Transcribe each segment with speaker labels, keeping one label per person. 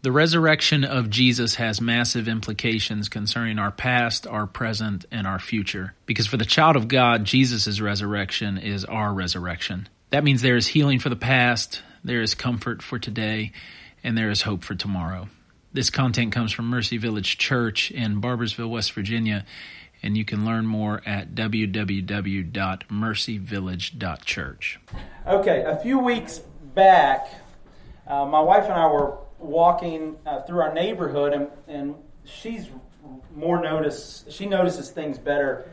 Speaker 1: The resurrection of Jesus has massive implications concerning our past, our present, and our future. Because for the child of God, Jesus' resurrection is our resurrection. That means there is healing for the past, there is comfort for today, and there is hope for tomorrow. This content comes from Mercy Village Church in Barboursville, West Virginia, and you can learn more at www.mercyvillage.church.
Speaker 2: Okay, a few weeks back, uh, my wife and I were walking uh, through our neighborhood, and, and she's more notice. She notices things better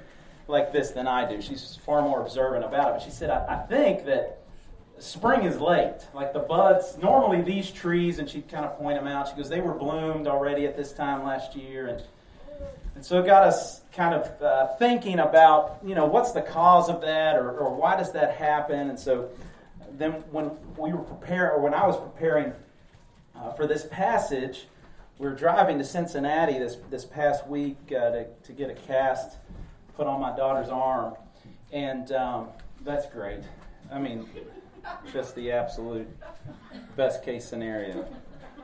Speaker 2: like this than I do. She's far more observant about it. But she said, I, I think that spring is late. Like the buds, normally these trees, and she'd kind of point them out. She goes, they were bloomed already at this time last year, and and so it got us kind of uh, thinking about, you know, what's the cause of that, or, or why does that happen? And so then when we were preparing, or when I was preparing uh, for this passage, we're driving to Cincinnati this, this past week uh, to, to get a cast put on my daughter's arm. And um, that's great. I mean, just the absolute best case scenario.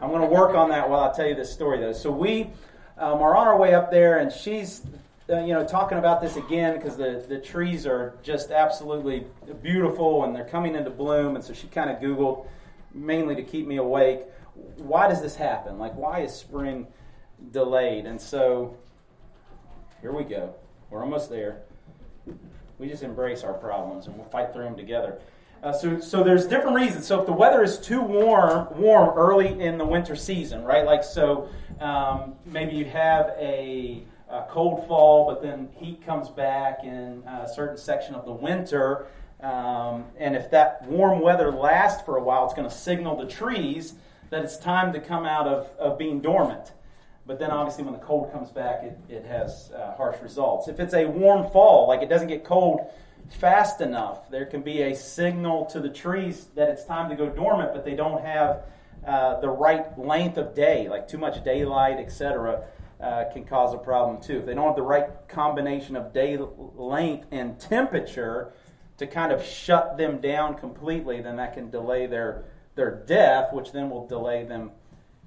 Speaker 2: I'm going to work on that while I tell you this story, though. So we um, are on our way up there, and she's, uh, you know, talking about this again because the, the trees are just absolutely beautiful and they're coming into bloom. And so she kind of Googled, mainly to keep me awake, why does this happen? Like, why is spring delayed? And so here we go. We're almost there. We just embrace our problems and we'll fight through them together. Uh, so, so there's different reasons. So if the weather is too warm, warm early in the winter season, right? Like so, um, maybe you have a, a, cold fall, but then heat comes back in a certain section of the winter. Um, and if that warm weather lasts for a while, it's going to signal the trees that it's time to come out of, of being dormant. But then obviously when the cold comes back, it, it has uh, harsh results. If it's a warm fall, like it doesn't get cold fast enough, there can be a signal to the trees that it's time to go dormant, but they don't have uh, the right length of day, like too much daylight, etc., uh, can cause a problem too. If they don't have the right combination of day length and temperature to kind of shut them down completely, then that can delay their their death, which then will delay them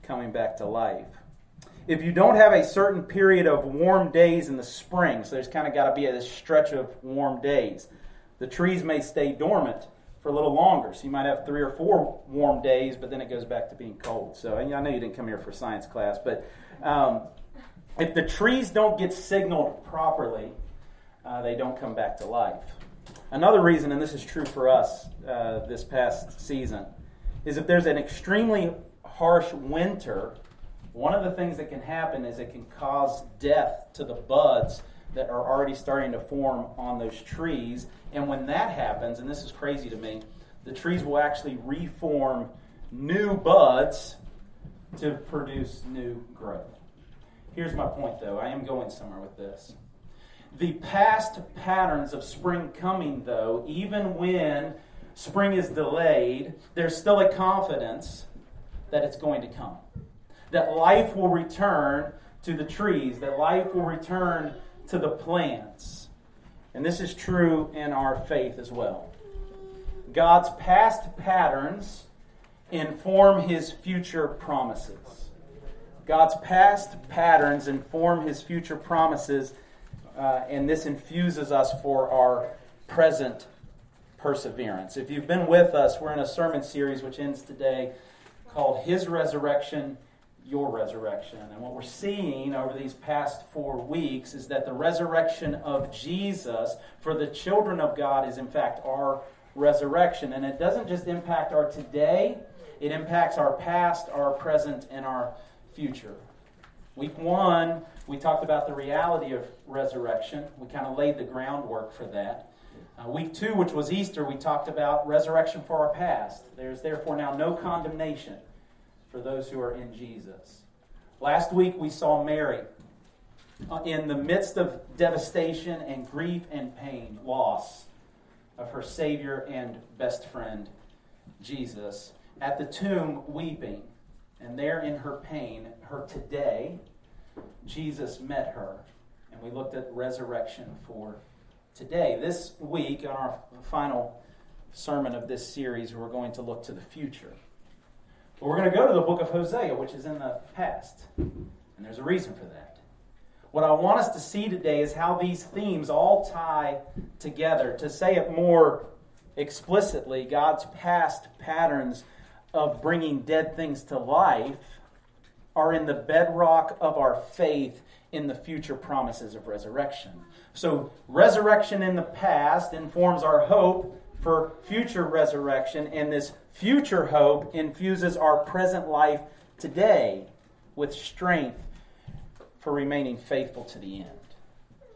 Speaker 2: coming back to life. If you don't have a certain period of warm days in the spring, so there's kind of got to be a stretch of warm days, the trees may stay dormant for a little longer. So you might have three or four warm days, but then it goes back to being cold. So I know you didn't come here for science class, but um, if the trees don't get signaled properly, uh, they don't come back to life. Another reason, and this is true for us uh, this past season, is if there's an extremely harsh winter, one of the things that can happen is it can cause death to the buds that are already starting to form on those trees. And when that happens, and this is crazy to me, the trees will actually reform new buds to produce new growth. Here's my point, though. I am going somewhere with this. The past patterns of spring coming, though, even when spring is delayed, there's still a confidence that it's going to come. That life will return to the trees, that life will return to the plants. And this is true in our faith as well. God's past patterns inform his future promises. God's past patterns inform his future promises, uh, and this infuses us for our present perseverance. If you've been with us, we're in a sermon series which ends today called His Resurrection, Your Resurrection. And what we're seeing over these past four weeks is that the resurrection of Jesus for the children of God is, in fact, our resurrection. And it doesn't just impact our today, it impacts our past, our present, and our future. Week one, we talked about the reality of resurrection. We kind of laid the groundwork for that. Uh, week two, which was Easter, we talked about resurrection for our past. There's therefore now no condemnation for those who are in Jesus. Last week, we saw Mary uh, in the midst of devastation and grief and pain, loss of her Savior and best friend, Jesus, at the tomb weeping. And there in her pain, her today, Jesus met her. And we looked at resurrection for today. This week, in our final sermon of this series, we're going to look to the future. But we're going to go to the book of Hosea, which is in the past. And there's a reason for that. What I want us to see today is how these themes all tie together. To say it more explicitly, God's past patterns of bringing dead things to life are in the bedrock of our faith in the future promises of resurrection. So, resurrection in the past informs our hope for future resurrection, and this future hope infuses our present life today with strength for remaining faithful to the end.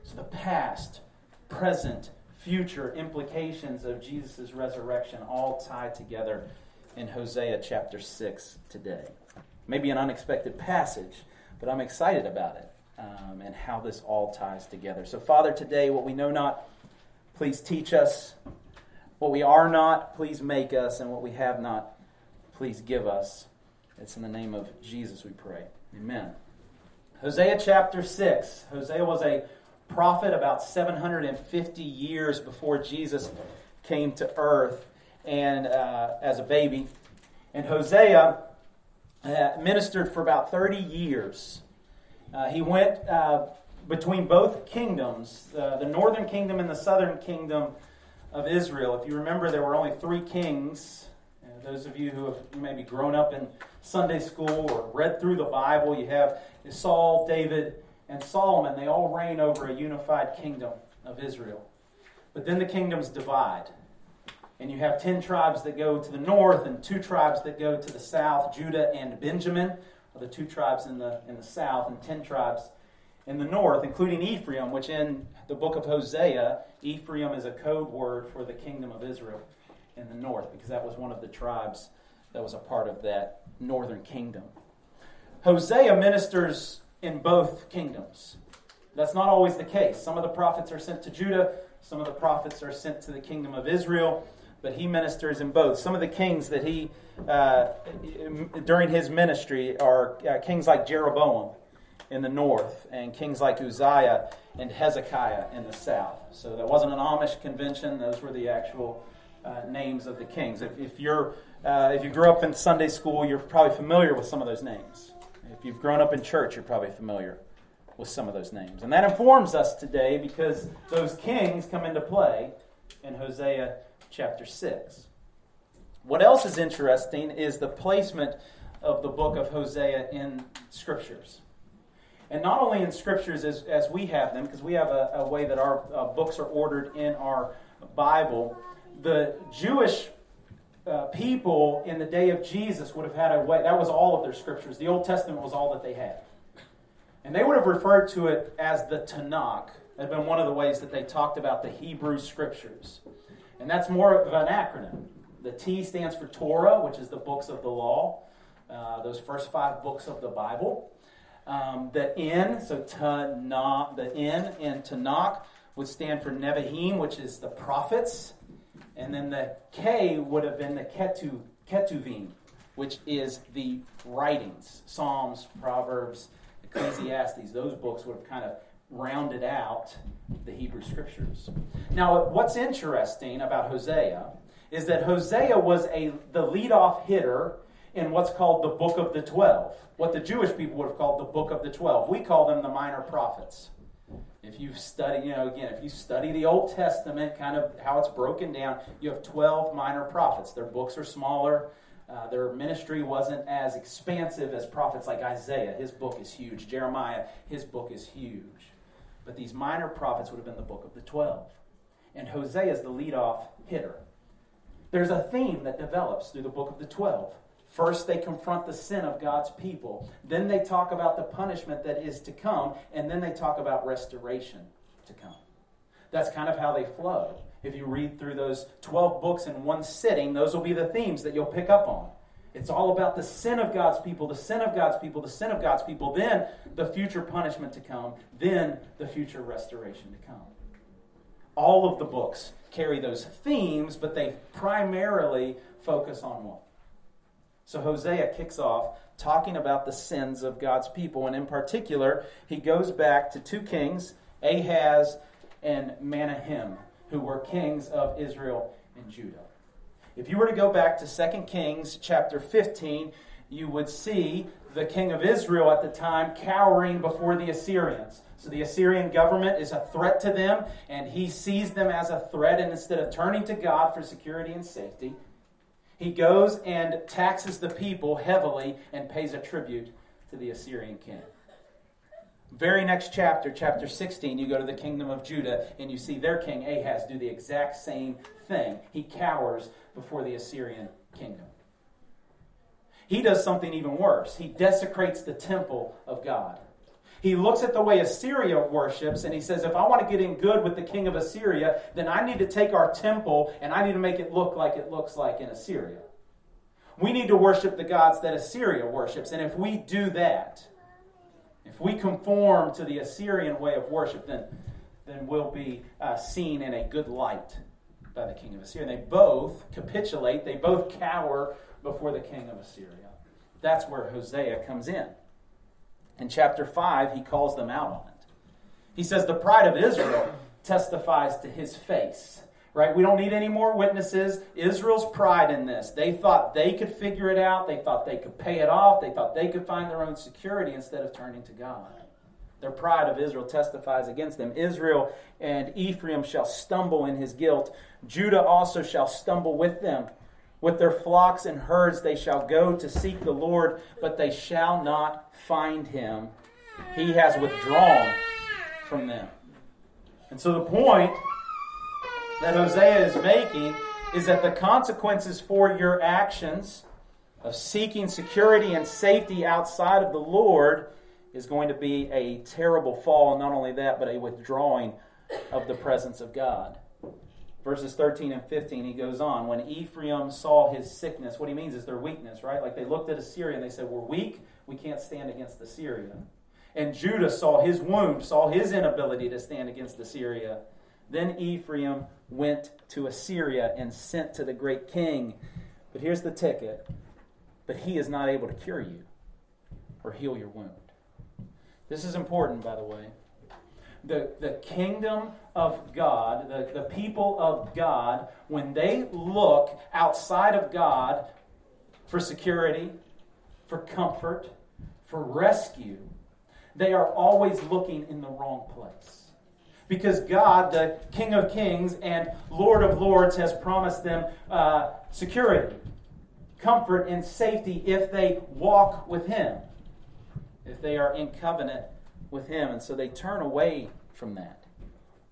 Speaker 2: So, the past, present, future implications of Jesus' resurrection all tie together in Hosea chapter 6 today. Maybe an unexpected passage, but I'm excited about it um, and how this all ties together. So, Father, today, what we know not, please teach us. What we are not, please make us. And what we have not, please give us. It's in the name of Jesus we pray. Amen. Hosea chapter 6. Hosea was a prophet about 750 years before Jesus came to earth and uh, as a baby. And Hosea uh, ministered for about 30 years. Uh, he went uh, between both kingdoms, the northern kingdom and the southern kingdom of Israel. If you remember, there were only three kings. those of you who have maybe grown up in Sunday school or read through the Bible, you have Saul, David, and Solomon. They all reign over a unified kingdom of Israel. But then the kingdoms divide. And you have 10 tribes that go to the north and two tribes that go to the south. Judah and Benjamin the two tribes in the, in the south, and 10 tribes in the north, including Ephraim, which in the book of Hosea, Ephraim is a code word for the kingdom of Israel in the north, because that was one of the tribes that was a part of that northern kingdom. Hosea ministers in both kingdoms. That's not always the case. Some of the prophets are sent to Judah, some of the prophets are sent to the kingdom of Israel but he ministers in both. Some of the kings that he, uh, during his ministry, are uh, kings like Jeroboam in the north, and kings like Uzziah and Hezekiah in the south. So that wasn't an Amish convention; those were the actual uh, names of the kings. If, if you're uh, if you grew up in Sunday school, you're probably familiar with some of those names. If you've grown up in church, you're probably familiar with some of those names, and that informs us today because those kings come into play in Hosea chapter 6. What else is interesting is the placement of the book of Hosea in scriptures. And not only in scriptures as, as we have them, because we have a, a, way that our uh, books are ordered in our Bible, the Jewish uh, people in the day of Jesus would have had a way, that was all of their scriptures. The Old Testament was all that they had. And they would have referred to it as the Tanakh. That had been one of the ways that they talked about the Hebrew scriptures. And that's more of an acronym. The T stands for Torah, which is the books of the law, uh, those first five books of the Bible. Um, the N, so Tanakh, the N in Tanakh would stand for Nevi'im, which is the prophets. And then the K would have been the Ketu, Ketuvim, which is the writings Psalms, Proverbs, Ecclesiastes. Those books would have kind of rounded out the Hebrew scriptures. Now, what's interesting about Hosea is that Hosea was a the leadoff hitter in what's called the Book of the Twelve, what the Jewish people would have called the Book of the Twelve. We call them the minor prophets. If you study, you know, again, if you study the Old Testament, kind of how it's broken down, you have 12 minor prophets. Their books are smaller. Uh, their ministry wasn't as expansive as prophets like Isaiah. His book is huge. Jeremiah, his book is huge. But these minor prophets would have been the book of the 12. And Hosea is the leadoff hitter. There's a theme that develops through the book of the 12. First, they confront the sin of God's people. Then they talk about the punishment that is to come. And then they talk about restoration to come. That's kind of how they flow. If you read through those 12 books in one sitting, those will be the themes that you'll pick up on. It's all about the sin of God's people, the sin of God's people, the sin of God's people, then the future punishment to come, then the future restoration to come. All of the books carry those themes, but they primarily focus on one. So Hosea kicks off talking about the sins of God's people, and in particular, he goes back to two kings, Ahaz and Menahem, who were kings of Israel and Judah. If you were to go back to 2 Kings chapter 15, you would see the king of Israel at the time cowering before the Assyrians. So the Assyrian government is a threat to them, and he sees them as a threat. And instead of turning to God for security and safety, he goes and taxes the people heavily and pays a tribute to the Assyrian king. Very next chapter, chapter 16, you go to the kingdom of Judah and you see their king Ahaz do the exact same thing. He cowers before the Assyrian kingdom. He does something even worse. He desecrates the temple of God. He looks at the way Assyria worships and he says, if I want to get in good with the king of Assyria, then I need to take our temple and I need to make it look like it looks like in Assyria. We need to worship the gods that Assyria worships. And if we do that, if we conform to the Assyrian way of worship, then, then we'll be uh, seen in a good light by the king of Assyria. And they both capitulate, they both cower before the king of Assyria. That's where Hosea comes in. In chapter 5, he calls them out on it. He says, The pride of Israel testifies to his face. Right? We don't need any more witnesses. Israel's pride in this. They thought they could figure it out. They thought they could pay it off. They thought they could find their own security instead of turning to God. Their pride of Israel testifies against them. Israel and Ephraim shall stumble in his guilt. Judah also shall stumble with them. With their flocks and herds they shall go to seek the Lord, but they shall not find him. He has withdrawn from them. And so the point that Hosea is making is that the consequences for your actions of seeking security and safety outside of the Lord is going to be a terrible fall, and not only that, but a withdrawing of the presence of God verses 13 and 15, he goes on. When Ephraim saw his sickness, what he means is their weakness, right? Like they looked at Assyria and they said, We're weak, we can't stand against Assyria. And Judah saw his wound, saw his inability to stand against Assyria. Then Ephraim went to Assyria and sent to the great king. But here's the ticket. But he is not able to cure you or heal your wound. This is important, by the way the, the kingdom of God, the, the people of God, when they look outside of God for security, for comfort, for rescue, they are always looking in the wrong place. Because God, the King of Kings and Lord of Lords, has promised them uh, security, comfort, and safety if they walk with Him, if they are in covenant with Him. And so they turn away from that.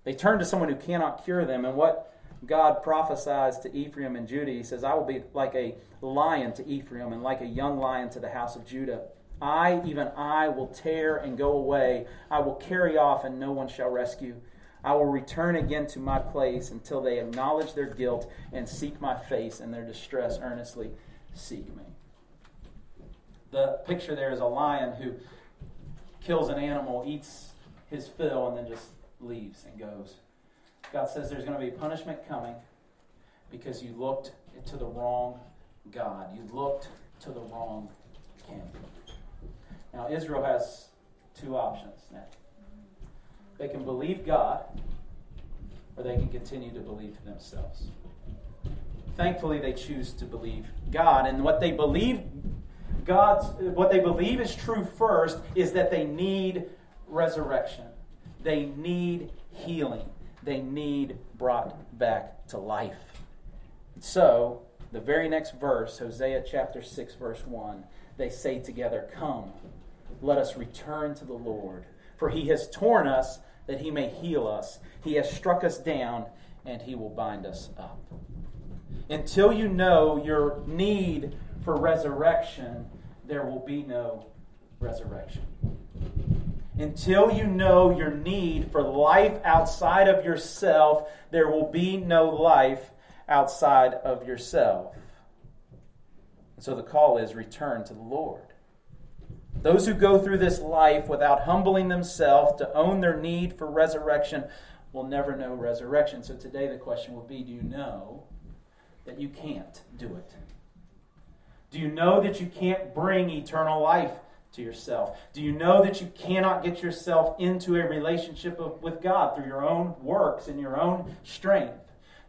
Speaker 2: They turn to someone who cannot cure them. And what God prophesies to Ephraim and Judah, He says, I will be like a lion to Ephraim and like a young lion to the house of Judah. I, even I, will tear and go away. I will carry off, and no one shall rescue. I will return again to my place until they acknowledge their guilt and seek my face and their distress earnestly seek me. The picture there is a lion who kills an animal, eats his fill, and then just leaves and goes. God says there's going to be punishment coming because you looked to the wrong God. You looked to the wrong king. Now, Israel has two options now. They can believe God, or they can continue to believe themselves. Thankfully, they choose to believe God, and what they believe God's what they believe is true first is that they need resurrection. They need healing. They need brought back to life. So, the very next verse, Hosea chapter 6, verse 1, they say together, Come, let us return to the Lord. For he has torn us that he may heal us. He has struck us down and he will bind us up. Until you know your need for resurrection, there will be no resurrection until you know your need for life outside of yourself, there will be no life outside of yourself. And so the call is return to the Lord. Those who go through this life without humbling themselves to own their need for resurrection will never know resurrection. So today the question will be do you know that you can't do it? Do you know that you can't bring eternal life to yourself? Do you know that you cannot get yourself into a relationship of, with God through your own works and your own strength?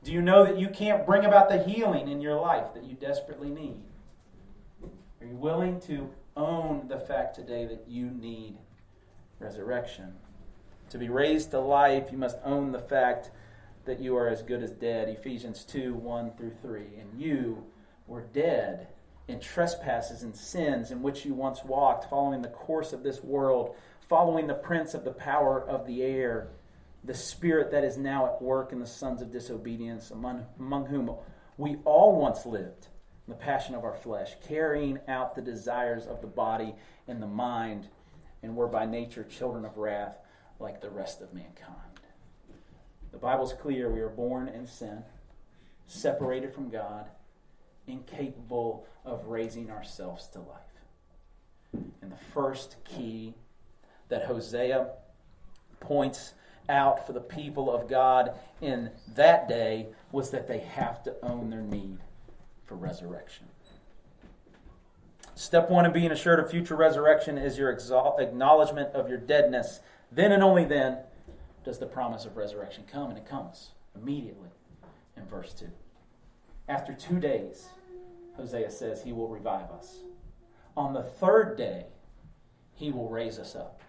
Speaker 2: Do you know that you can't bring about the healing in your life that you desperately need? Are you willing to own the fact today that you need resurrection? To be raised to life, you must own the fact that you are as good as dead. Ephesians 2 1 through 3. And you were dead in trespasses and sins in which you once walked, following the course of this world, following the prince of the power of the air, the spirit that is now at work in the sons of disobedience, among, among whom we all once lived in the passion of our flesh, carrying out the desires of the body and the mind, and were by nature children of wrath like the rest of mankind. The Bible's clear we are born in sin, separated from God, incapable of raising ourselves to life. And the first key that Hosea points out for the people of God in that day was that they have to own their need for resurrection. Step one in being assured of future resurrection is your acknowledgement of your deadness. Then and only then does the promise of resurrection come, and it comes immediately in verse 2. After two days, Hosea says he will revive us. On the third day, he will raise us up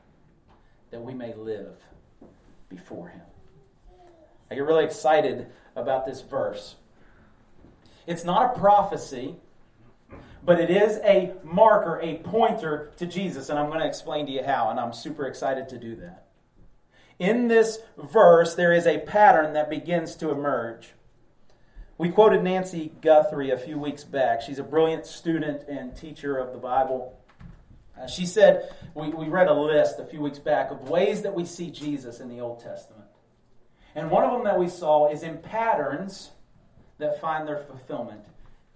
Speaker 2: that we may live before him. I get really excited about this verse. It's not a prophecy, but it is a marker, a pointer to Jesus, and I'm going to explain to you how, and I'm super excited to do that. In this verse, there is a pattern that begins to emerge. We quoted Nancy Guthrie a few weeks back. She's a brilliant student and teacher of the Bible. Uh, she said, we, we read a list a few weeks back of ways that we see Jesus in the Old Testament. And one of them that we saw is in patterns that find their fulfillment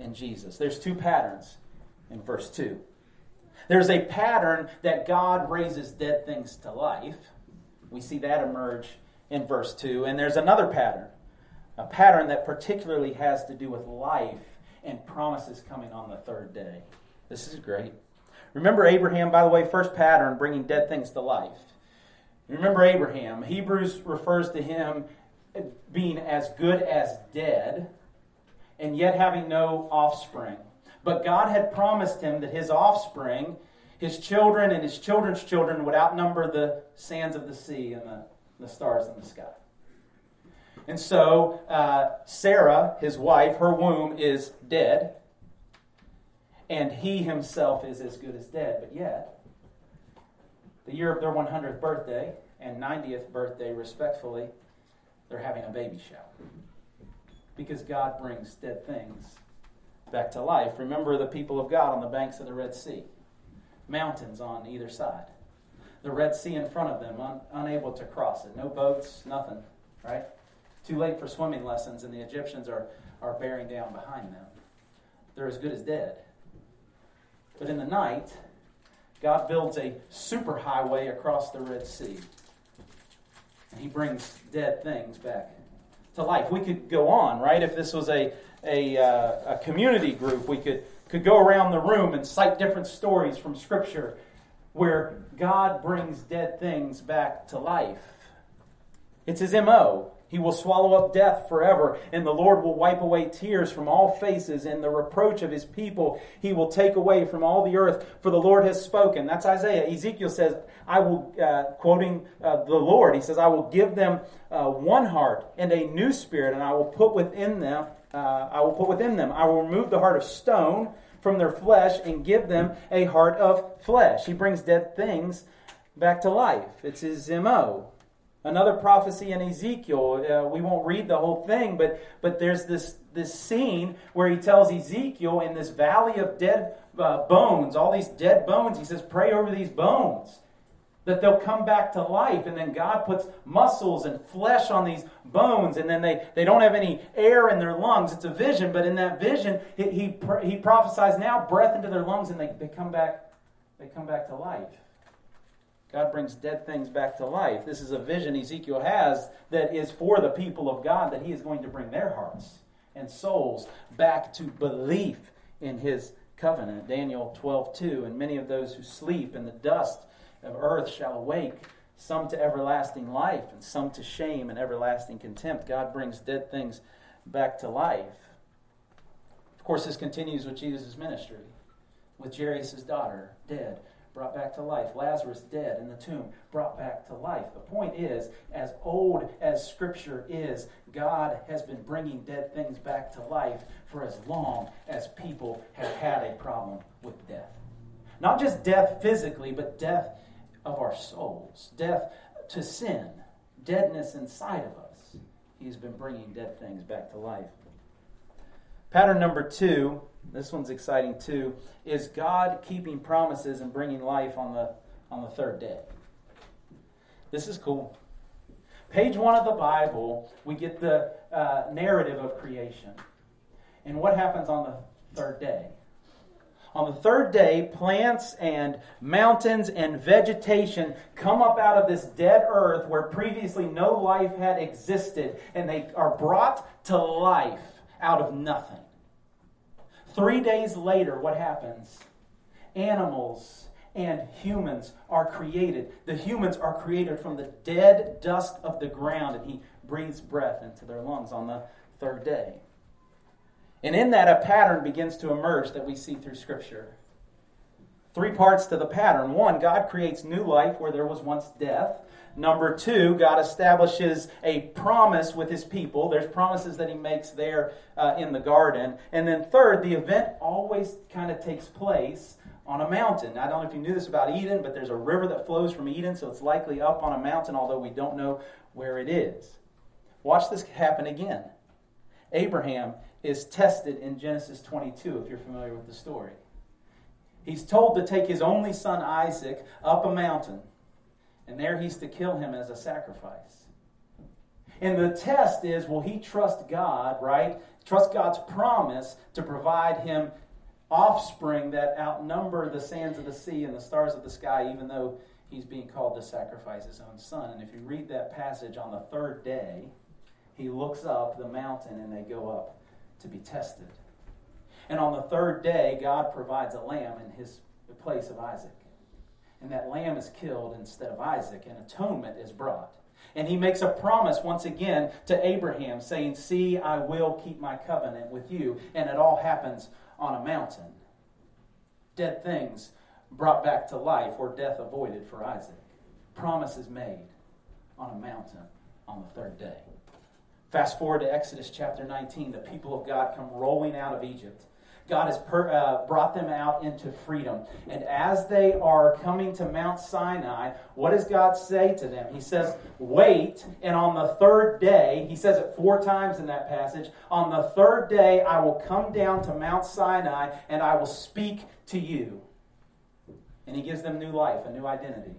Speaker 2: in Jesus. There's two patterns in verse 2. There's a pattern that God raises dead things to life. We see that emerge in verse 2. And there's another pattern a pattern that particularly has to do with life and promises coming on the third day. This is great. Remember Abraham, by the way, first pattern, bringing dead things to life. Remember Abraham. Hebrews refers to him being as good as dead and yet having no offspring. But God had promised him that his offspring, his children and his children's children, would outnumber the sands of the sea and the, the stars in the sky. And so, uh, Sarah, his wife, her womb is dead, and he himself is as good as dead. But yet, the year of their 100th birthday and 90th birthday, respectfully, they're having a baby shower. Because God brings dead things back to life. Remember the people of God on the banks of the Red Sea, mountains on either side. The Red Sea in front of them, un- unable to cross it. No boats, nothing, right? Too late for swimming lessons, and the Egyptians are, are bearing down behind them. They're as good as dead. But in the night, God builds a super highway across the Red Sea. And he brings dead things back to life. We could go on, right? If this was a, a, uh, a community group, we could, could go around the room and cite different stories from Scripture where God brings dead things back to life. It's his MO. He will swallow up death forever, and the Lord will wipe away tears from all faces, and the reproach of his people he will take away from all the earth, for the Lord has spoken. That's Isaiah. Ezekiel says, I will, uh, quoting uh, the Lord, he says, I will give them uh, one heart and a new spirit, and I will put within them, uh, I will put within them, I will remove the heart of stone from their flesh and give them a heart of flesh. He brings dead things back to life. It's his MO. Another prophecy in Ezekiel. Uh, we won't read the whole thing, but but there's this this scene where he tells Ezekiel in this valley of dead uh, bones, all these dead bones. He says, "Pray over these bones." That they'll come back to life, and then God puts muscles and flesh on these bones, and then they, they don't have any air in their lungs. It's a vision, but in that vision, he, he, he prophesies now breath into their lungs, and they, they come back they come back to life. God brings dead things back to life. This is a vision Ezekiel has that is for the people of God that he is going to bring their hearts and souls back to belief in his covenant. Daniel 12, 2. And many of those who sleep in the dust of earth shall awake, some to everlasting life, and some to shame and everlasting contempt. God brings dead things back to life. Of course, this continues with Jesus' ministry. with Jairus' daughter, dead, brought back to life. Lazarus, dead in the tomb, brought back to life. The point is, as old as Scripture is, God has been bringing dead things back to life for as long as people have had a problem with death. Not just death physically, but death of our souls, death to sin, deadness inside of us. He's been bringing dead things back to life. Pattern number two, this one's exciting too, is God keeping promises and bringing life on the, on the third day. This is cool. Page one of the Bible, we get the uh, narrative of creation. And what happens on the third day? On the third day, plants and mountains and vegetation come up out of this dead earth where previously no life had existed, and they are brought to life out of nothing. Three days later, what happens? Animals and humans are created. The humans are created from the dead dust of the ground, and He breathes breath into their lungs on the third day. And in that, a pattern begins to emerge that we see through Scripture. Three parts to the pattern. One, God creates new life where there was once death. Number two, God establishes a promise with his people. There's promises that he makes there uh, in the garden. And then third, the event always kind of takes place on a mountain. I don't know if you knew this about Eden, but there's a river that flows from Eden, so it's likely up on a mountain, although we don't know where it is. Watch this happen again. Abraham is tested in Genesis 22, if you're familiar with the story. He's told to take his only son Isaac up a mountain, and there he's to kill him as a sacrifice. And the test is will he trust God, right? Trust God's promise to provide him offspring that outnumber the sands of the sea and the stars of the sky, even though he's being called to sacrifice his own son. And if you read that passage on the third day, he looks up the mountain and they go up to be tested. And on the third day, God provides a lamb in his place of Isaac. And that lamb is killed instead of Isaac, and atonement is brought. And he makes a promise once again to Abraham, saying, See, I will keep my covenant with you. And it all happens on a mountain. Dead things brought back to life, or death avoided for Isaac. Promises made on a mountain on the third day. Fast forward to Exodus chapter 19. The people of God come rolling out of Egypt. God has per, uh, brought them out into freedom. And as they are coming to Mount Sinai, what does God say to them? He says, Wait, and on the third day, he says it four times in that passage, on the third day I will come down to Mount Sinai and I will speak to you. And he gives them new life, a new identity.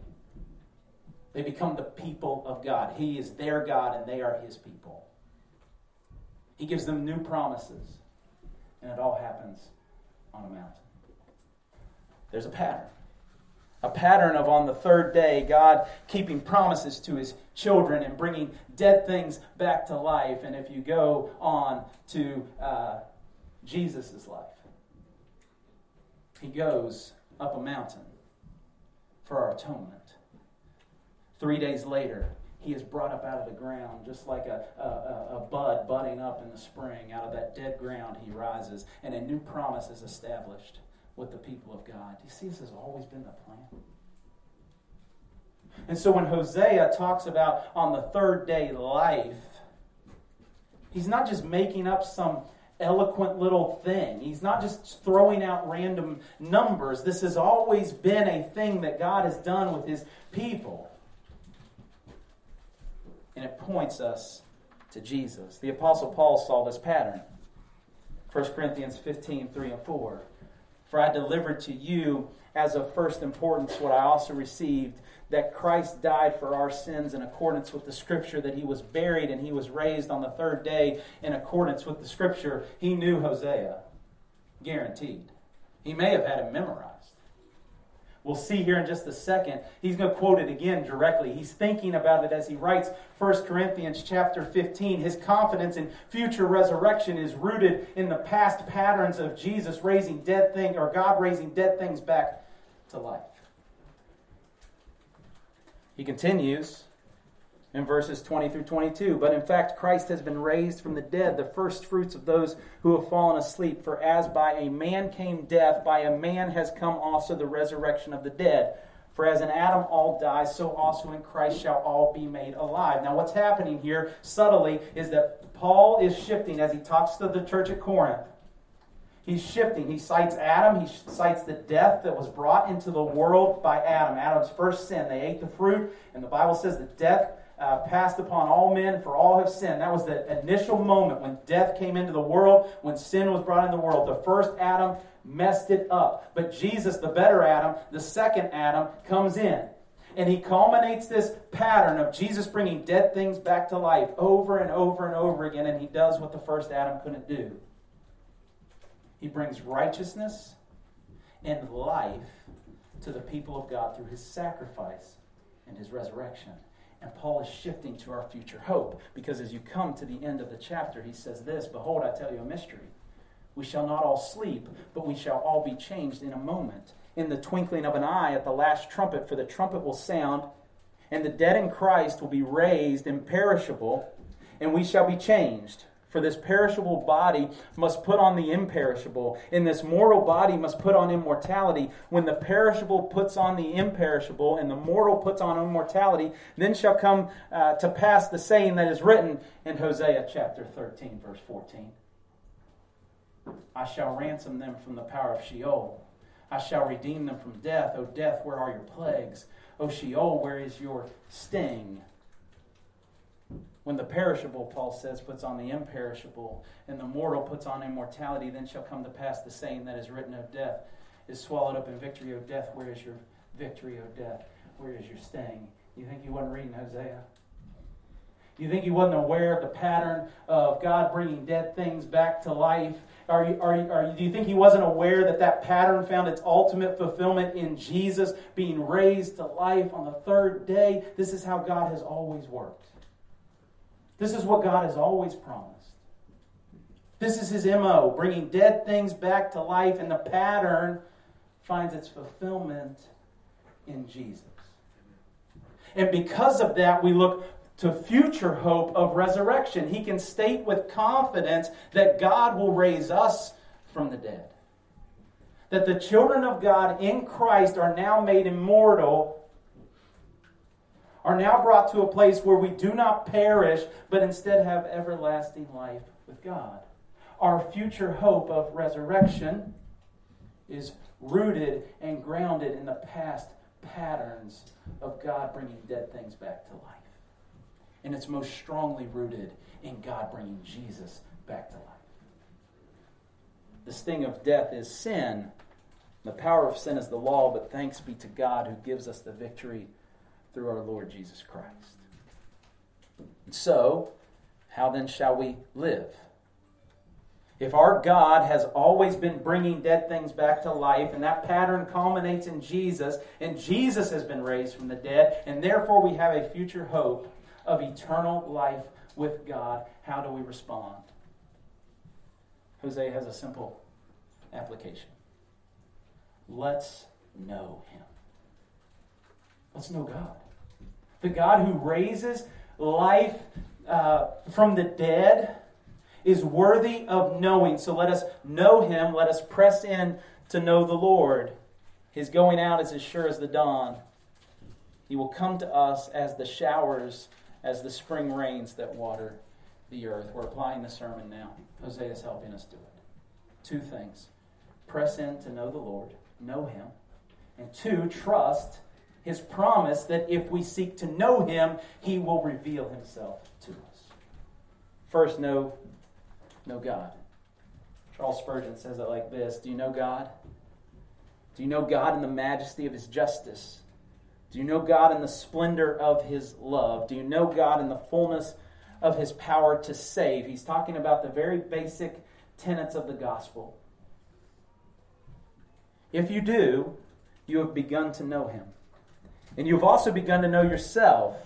Speaker 2: They become the people of God. He is their God and they are his people. He gives them new promises. And it all happens on a mountain. There's a pattern. A pattern of on the third day, God keeping promises to his children and bringing dead things back to life. And if you go on to uh, Jesus' life, he goes up a mountain for our atonement. Three days later, he is brought up out of the ground, just like a, a, a, bud budding up in the spring. Out of that dead ground, he rises, and a new promise is established with the people of God. Do you see this has always been the plan? And so when Hosea talks about on the third day life, he's not just making up some eloquent little thing. He's not just throwing out random numbers. This has always been a thing that God has done with his people and it points us to Jesus. The Apostle Paul saw this pattern. 1 Corinthians 15, 3 and 4. For I delivered to you as of first importance what I also received that Christ died for our sins in accordance with the Scripture, that he was buried and he was raised on the third day in accordance with the Scripture. He knew Hosea, guaranteed. He may have had it memorized. We'll see here in just a second. He's going to quote it again directly. He's thinking about it as he writes 1 Corinthians chapter 15. His confidence in future resurrection is rooted in the past patterns of Jesus raising dead things or God raising dead things back to life. He continues in verses 20 through 22. But in fact, Christ has been raised from the dead, the first fruits of those who have fallen asleep. For as by a man came death, by a man has come also the resurrection of the dead. For as in Adam all die, so also in Christ shall all be made alive. Now, what's happening here subtly is that Paul is shifting as he talks to the church at Corinth. He's shifting. He cites Adam. He cites the death that was brought into the world by Adam. Adam's first sin. They ate the fruit, and the Bible says that death uh, passed upon all men, for all have sinned. That was the initial moment when death came into the world, when sin was brought into the world. The first Adam messed it up. But Jesus, the better Adam, the second Adam, comes in. And he culminates this pattern of Jesus bringing dead things back to life over and over and over again, and he does what the first Adam couldn't do. He brings righteousness and life to the people of God through his sacrifice and his resurrection. And Paul is shifting to our future hope because as you come to the end of the chapter, he says this Behold, I tell you a mystery. We shall not all sleep, but we shall all be changed in a moment, in the twinkling of an eye at the last trumpet, for the trumpet will sound, and the dead in Christ will be raised imperishable, and we shall be changed. For this perishable body must put on the imperishable, and this mortal body must put on immortality. When the perishable puts on the imperishable, and the mortal puts on immortality, then shall come uh, to pass the saying that is written in Hosea chapter 13, verse 14. I shall ransom them from the power of Sheol. I shall redeem them from death. O death, where are your plagues? O Sheol, where is your sting? When the perishable, Paul says, puts on the imperishable, and the mortal puts on immortality, then shall come to pass the saying that is written of death is swallowed up in victory, O death. Where is your victory, O death? Where is your sting? You think he wasn't reading Hosea? You think he wasn't aware of the pattern of God bringing dead things back to life? Are you, are you, are you, do you think he wasn't aware that that pattern found its ultimate fulfillment in Jesus being raised to life on the third day? This is how God has always worked. This is what God has always promised. This is his MO, bringing dead things back to life, and the pattern finds its fulfillment in Jesus. And because of that, we look to future hope of resurrection. He can state with confidence that God will raise us from the dead. That the children of God in Christ are now made immortal, are now brought to a place where we do not perish, but instead have everlasting life with God. Our future hope of resurrection is rooted and grounded in the past patterns of God bringing dead things back to life and it's most strongly rooted in God bringing Jesus back to life. The sting of death is sin. The power of sin is the law, but thanks be to God who gives us the victory through our Lord Jesus Christ. And so, how then shall we live? If our God has always been bringing dead things back to life, and that pattern culminates in Jesus, and Jesus has been raised from the dead, and therefore we have a future hope, of eternal life with God, how do we respond? Hosea has a simple application. Let's know Him. Let's know God. The God who raises life uh, from the dead is worthy of knowing. So let us know Him. Let us press in to know the Lord. His going out is as sure as the dawn. He will come to us as the showers as the spring rains that water the earth. We're applying the sermon now. Hosea is helping us do it. Two things press in to know the Lord, know Him, and two, trust His promise that if we seek to know Him, He will reveal Himself to us. First, know, know God. Charles Spurgeon says it like this Do you know God? Do you know God in the majesty of His justice? Do you know God in the splendor of his love? Do you know God in the fullness of his power to save? He's talking about the very basic tenets of the gospel. If you do, you have begun to know him. And you have also begun to know yourself.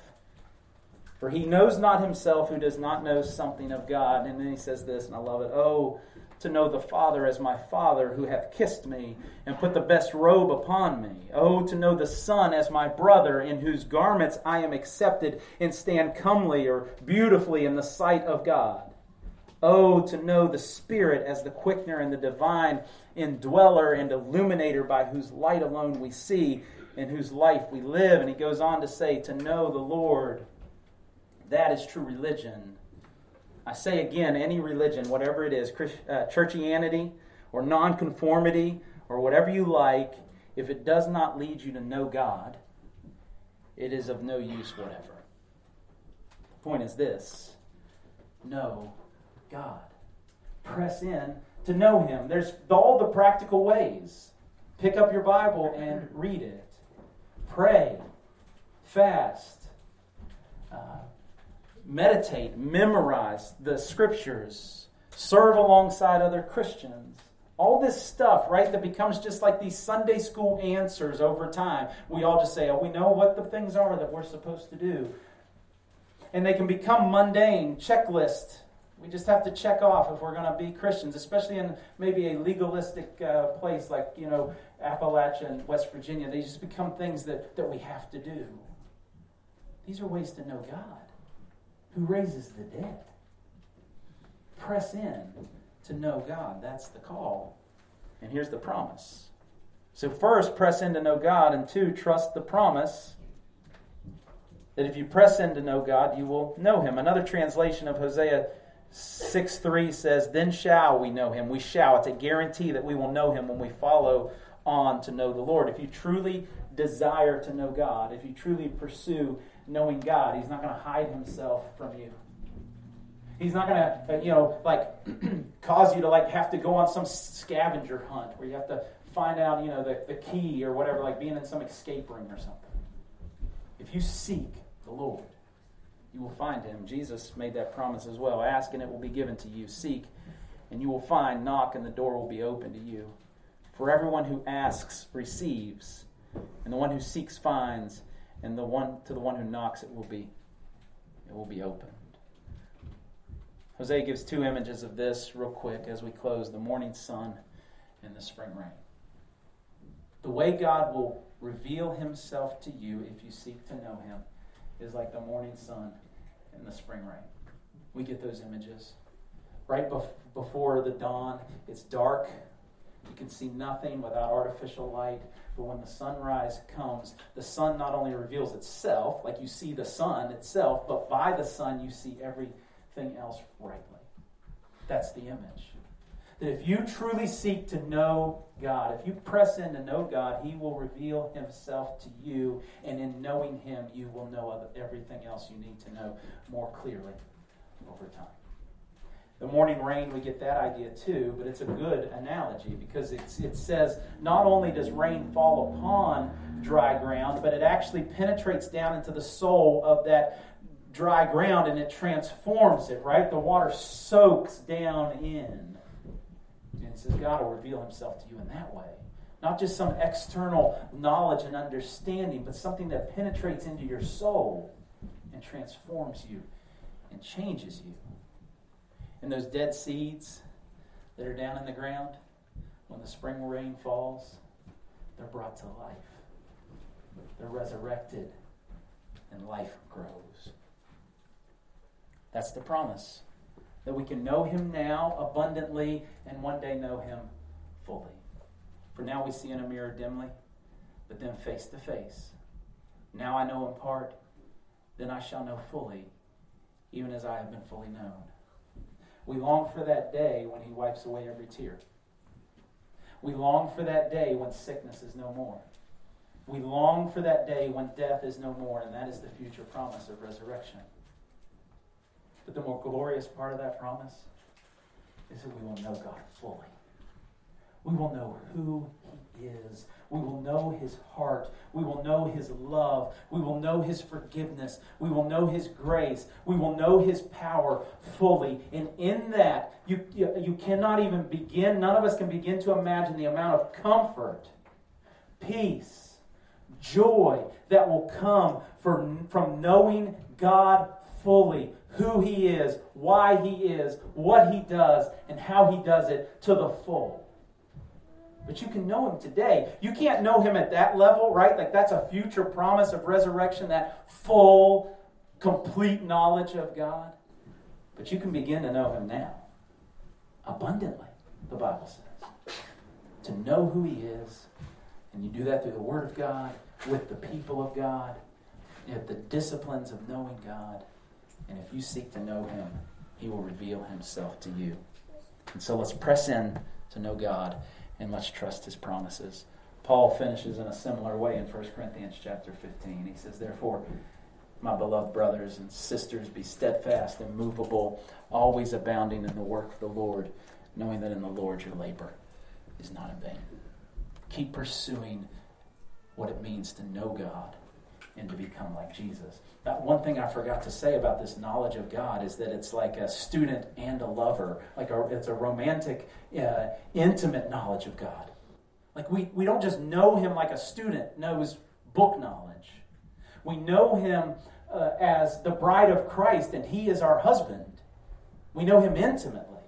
Speaker 2: For he knows not himself who does not know something of God. And then he says this, and I love it. Oh, to know the Father as my Father who hath kissed me and put the best robe upon me. Oh, to know the Son as my brother in whose garments I am accepted and stand comely or beautifully in the sight of God. Oh, to know the Spirit as the quickener and the divine indweller and illuminator by whose light alone we see, in whose life we live. And he goes on to say, to know the Lord. That is true religion. I say again, any religion, whatever it is, uh, churchianity or nonconformity or whatever you like, if it does not lead you to know God, it is of no use whatever. The point is this know God. Press in to know Him. There's all the practical ways. Pick up your Bible and read it. Pray. Fast. Uh, meditate. Memorize the scriptures. Serve alongside other Christians. All this stuff, right, that becomes just like these Sunday school answers over time. We all just say, oh, we know what the things are that we're supposed to do. And they can become mundane, checklist we just have to check off if we're going to be Christians, especially in maybe a legalistic uh, place like, you know, Appalachia and West Virginia. They just become things that, that we have to do. These are ways to know God, who raises the dead. Press in to know God. That's the call. And here's the promise. So, first, press in to know God, and two, trust the promise that if you press in to know God, you will know Him. Another translation of Hosea 6 3 says, Then shall we know him. We shall. It's a guarantee that we will know him when we follow on to know the Lord. If you truly desire to know God, if you truly pursue knowing God, he's not going to hide himself from you. He's not going to, uh, you know, like cause you to like have to go on some scavenger hunt where you have to find out, you know, the, the key or whatever, like being in some escape room or something. If you seek the Lord, you will find him. Jesus made that promise as well. Ask and it will be given to you. Seek and you will find. Knock and the door will be open to you. For everyone who asks receives, and the one who seeks finds, and the one to the one who knocks it will be it will be opened. Hosea gives two images of this real quick as we close the morning sun and the spring rain. The way God will reveal himself to you if you seek to know him is like the morning sun and the spring rain. We get those images. Right bef- before the dawn, it's dark. You can see nothing without artificial light. But when the sunrise comes, the sun not only reveals itself, like you see the sun itself, but by the sun you see everything else rightly. That's the image. That if you truly seek to know God, if you press in to know God, He will reveal Himself to you, and in knowing Him, you will know everything else you need to know more clearly over time. The morning rain, we get that idea too, but it's a good analogy because it says not only does rain fall upon dry ground, but it actually penetrates down into the soul of that dry ground and it transforms it, right? The water soaks down in. Says God will reveal himself to you in that way. Not just some external knowledge and understanding, but something that penetrates into your soul and transforms you and changes you. And those dead seeds that are down in the ground, when the spring rain falls, they're brought to life. They're resurrected, and life grows. That's the promise that we can know him now abundantly and one day know him fully. For now we see in a mirror dimly, but then face to face. Now I know in part, then I shall know fully, even as I have been fully known. We long for that day when he wipes away every tear. We long for that day when sickness is no more. We long for that day when death is no more, and that is the future promise of resurrection. But the more glorious part of that promise is that we will know God fully. We will know who He is. We will know His heart. We will know His love. We will know His forgiveness. We will know His grace. We will know His power fully. And in that, you, you, you cannot even begin, none of us can begin to imagine the amount of comfort, peace, joy that will come from, from knowing God fully who He is, why He is, what He does, and how He does it to the full. But you can know Him today. You can't know Him at that level, right? Like that's a future promise of resurrection, that full, complete knowledge of God. But you can begin to know Him now. Abundantly, the Bible says. To know who He is. And you do that through the Word of God, with the people of God, at the disciplines of knowing God. And if you seek to know Him, He will reveal Himself to you. And so let's press in to know God and let's trust His promises. Paul finishes in a similar way in 1 Corinthians chapter 15. He says, Therefore, my beloved brothers and sisters, be steadfast, and immovable, always abounding in the work of the Lord, knowing that in the Lord your labor is not in vain. Keep pursuing what it means to know God and to become like Jesus. That one thing I forgot to say about this knowledge of God is that it's like a student and a lover. Like a, it's a romantic, uh, intimate knowledge of God. Like we, we don't just know Him like a student knows book knowledge. We know Him uh, as the bride of Christ, and He is our husband. We know Him intimately.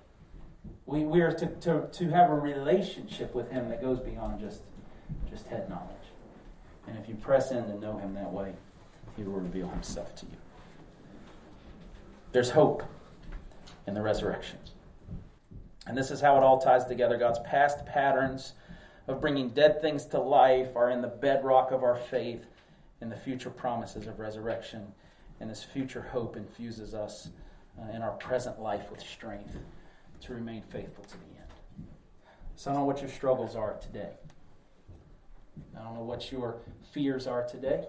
Speaker 2: We, we are to, to, to have a relationship with Him that goes beyond just, just head knowledge. And if you press in to know Him that way, He will reveal Himself to you. There's hope in the resurrection. And this is how it all ties together. God's past patterns of bringing dead things to life are in the bedrock of our faith and the future promises of resurrection. And this future hope infuses us uh, in our present life with strength to remain faithful to the end. So I don't know what your struggles are today. I don't know what your fears are today.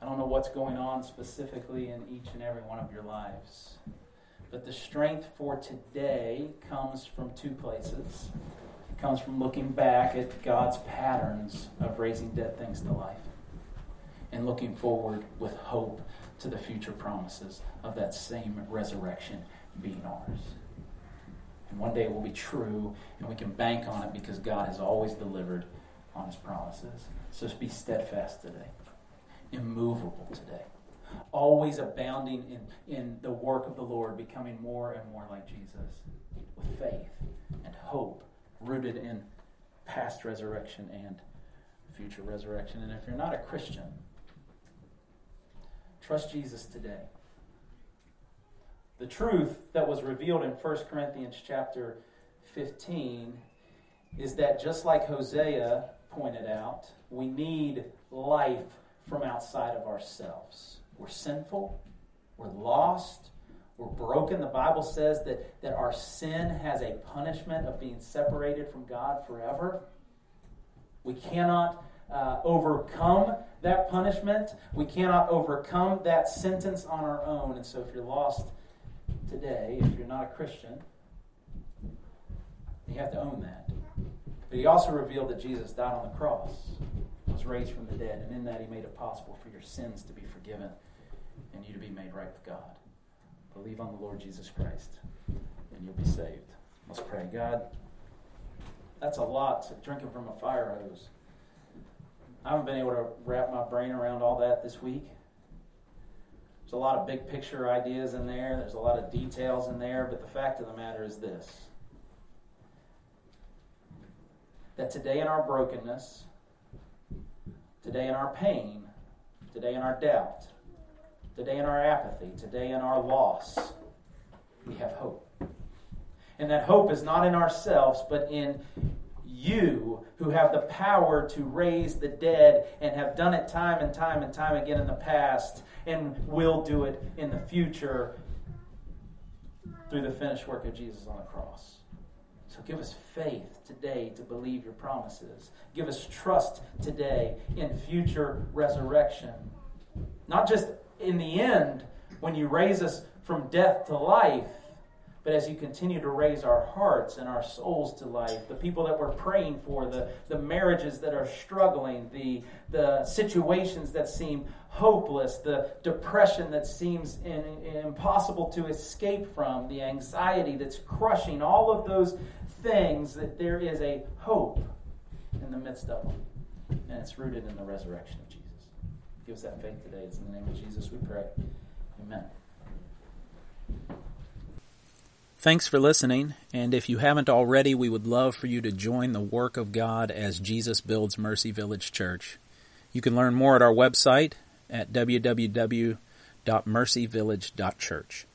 Speaker 2: I don't know what's going on specifically in each and every one of your lives. But the strength for today comes from two places. It comes from looking back at God's patterns of raising dead things to life and looking forward with hope to the future promises of that same resurrection being ours. And one day it will be true, and we can bank on it because God has always delivered on his promises. So just be steadfast today, immovable today, always abounding in, in the work of the Lord, becoming more and more like Jesus with faith and hope rooted in past resurrection and future resurrection. And if you're not a Christian, trust Jesus today. The truth that was revealed in 1 Corinthians chapter 15 is that just like Hosea pointed out, we need life from outside of ourselves. We're sinful, we're lost, we're broken. The Bible says that, that our sin has a punishment of being separated from God forever. We cannot uh, overcome that punishment. We cannot overcome that sentence on our own. And so, if you're lost today, if you're not a Christian, you have to own that. But he also revealed that Jesus died on the cross, was raised from the dead, and in that he made it possible for your sins to be forgiven and you to be made right with God. Believe on the Lord Jesus Christ, and you'll be saved. Let's pray. God, that's a lot to drinking from a fire hose. I haven't been able to wrap my brain around all that this week. There's a lot of big picture ideas in there, there's a lot of details in there, but the fact of the matter is this that today in our brokenness, today in our pain, today in our doubt, today in our apathy, today in our loss, we have hope. And that hope is not in ourselves, but in you who have the power to raise the dead and have done it time and time and time again in the past and will do it in the future through the finished work of Jesus on the cross. So give us faith today to believe your promises. Give us trust today in future resurrection. Not just in the end, when you raise us from death to life, but as you continue to raise our hearts and our souls to life, the people that we're praying for, the, the marriages that are struggling, the, the situations that seem hopeless, the depression that seems in, in, impossible to escape from, the anxiety that's crushing, all of those things, that there is a hope in the midst of them. And it's rooted in the resurrection of Jesus. Give us that faith today. It's in the name of Jesus we pray. Amen.
Speaker 1: Thanks for listening, and if you haven't already, we would love for you to join the work of God as Jesus builds Mercy Village Church. You can learn more at our website at www.mercyvillage.church.